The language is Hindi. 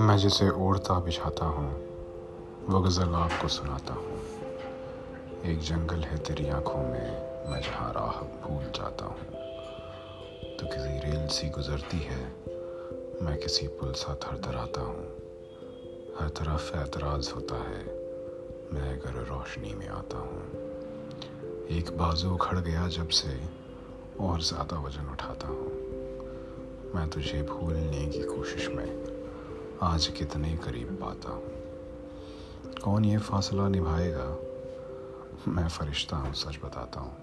मैं जिसे ओढ़ता बिछाता हूँ, वो गज़ल आपको सुनाता हूँ। एक जंगल है तेरी आँखों में, मैं जहाँ राह भूल जाता हूँ। तो किसी रेल सी गुजरती है, मैं किसी पुल सा थर थराता हूँ। हर तरफ़ एतराज़ होता है, मैं अगर रोशनी में आता हूँ। एक बाजू खड़ गया जब से, और ज़्यादा वज़न उठाता हूँ। मैं तुझे भूलने की कोशिश में आज कितने करीब पाता हूँ। कौन ये फासला निभाएगा? मैं फरिश्ता हूँ, सच बताता हूँ।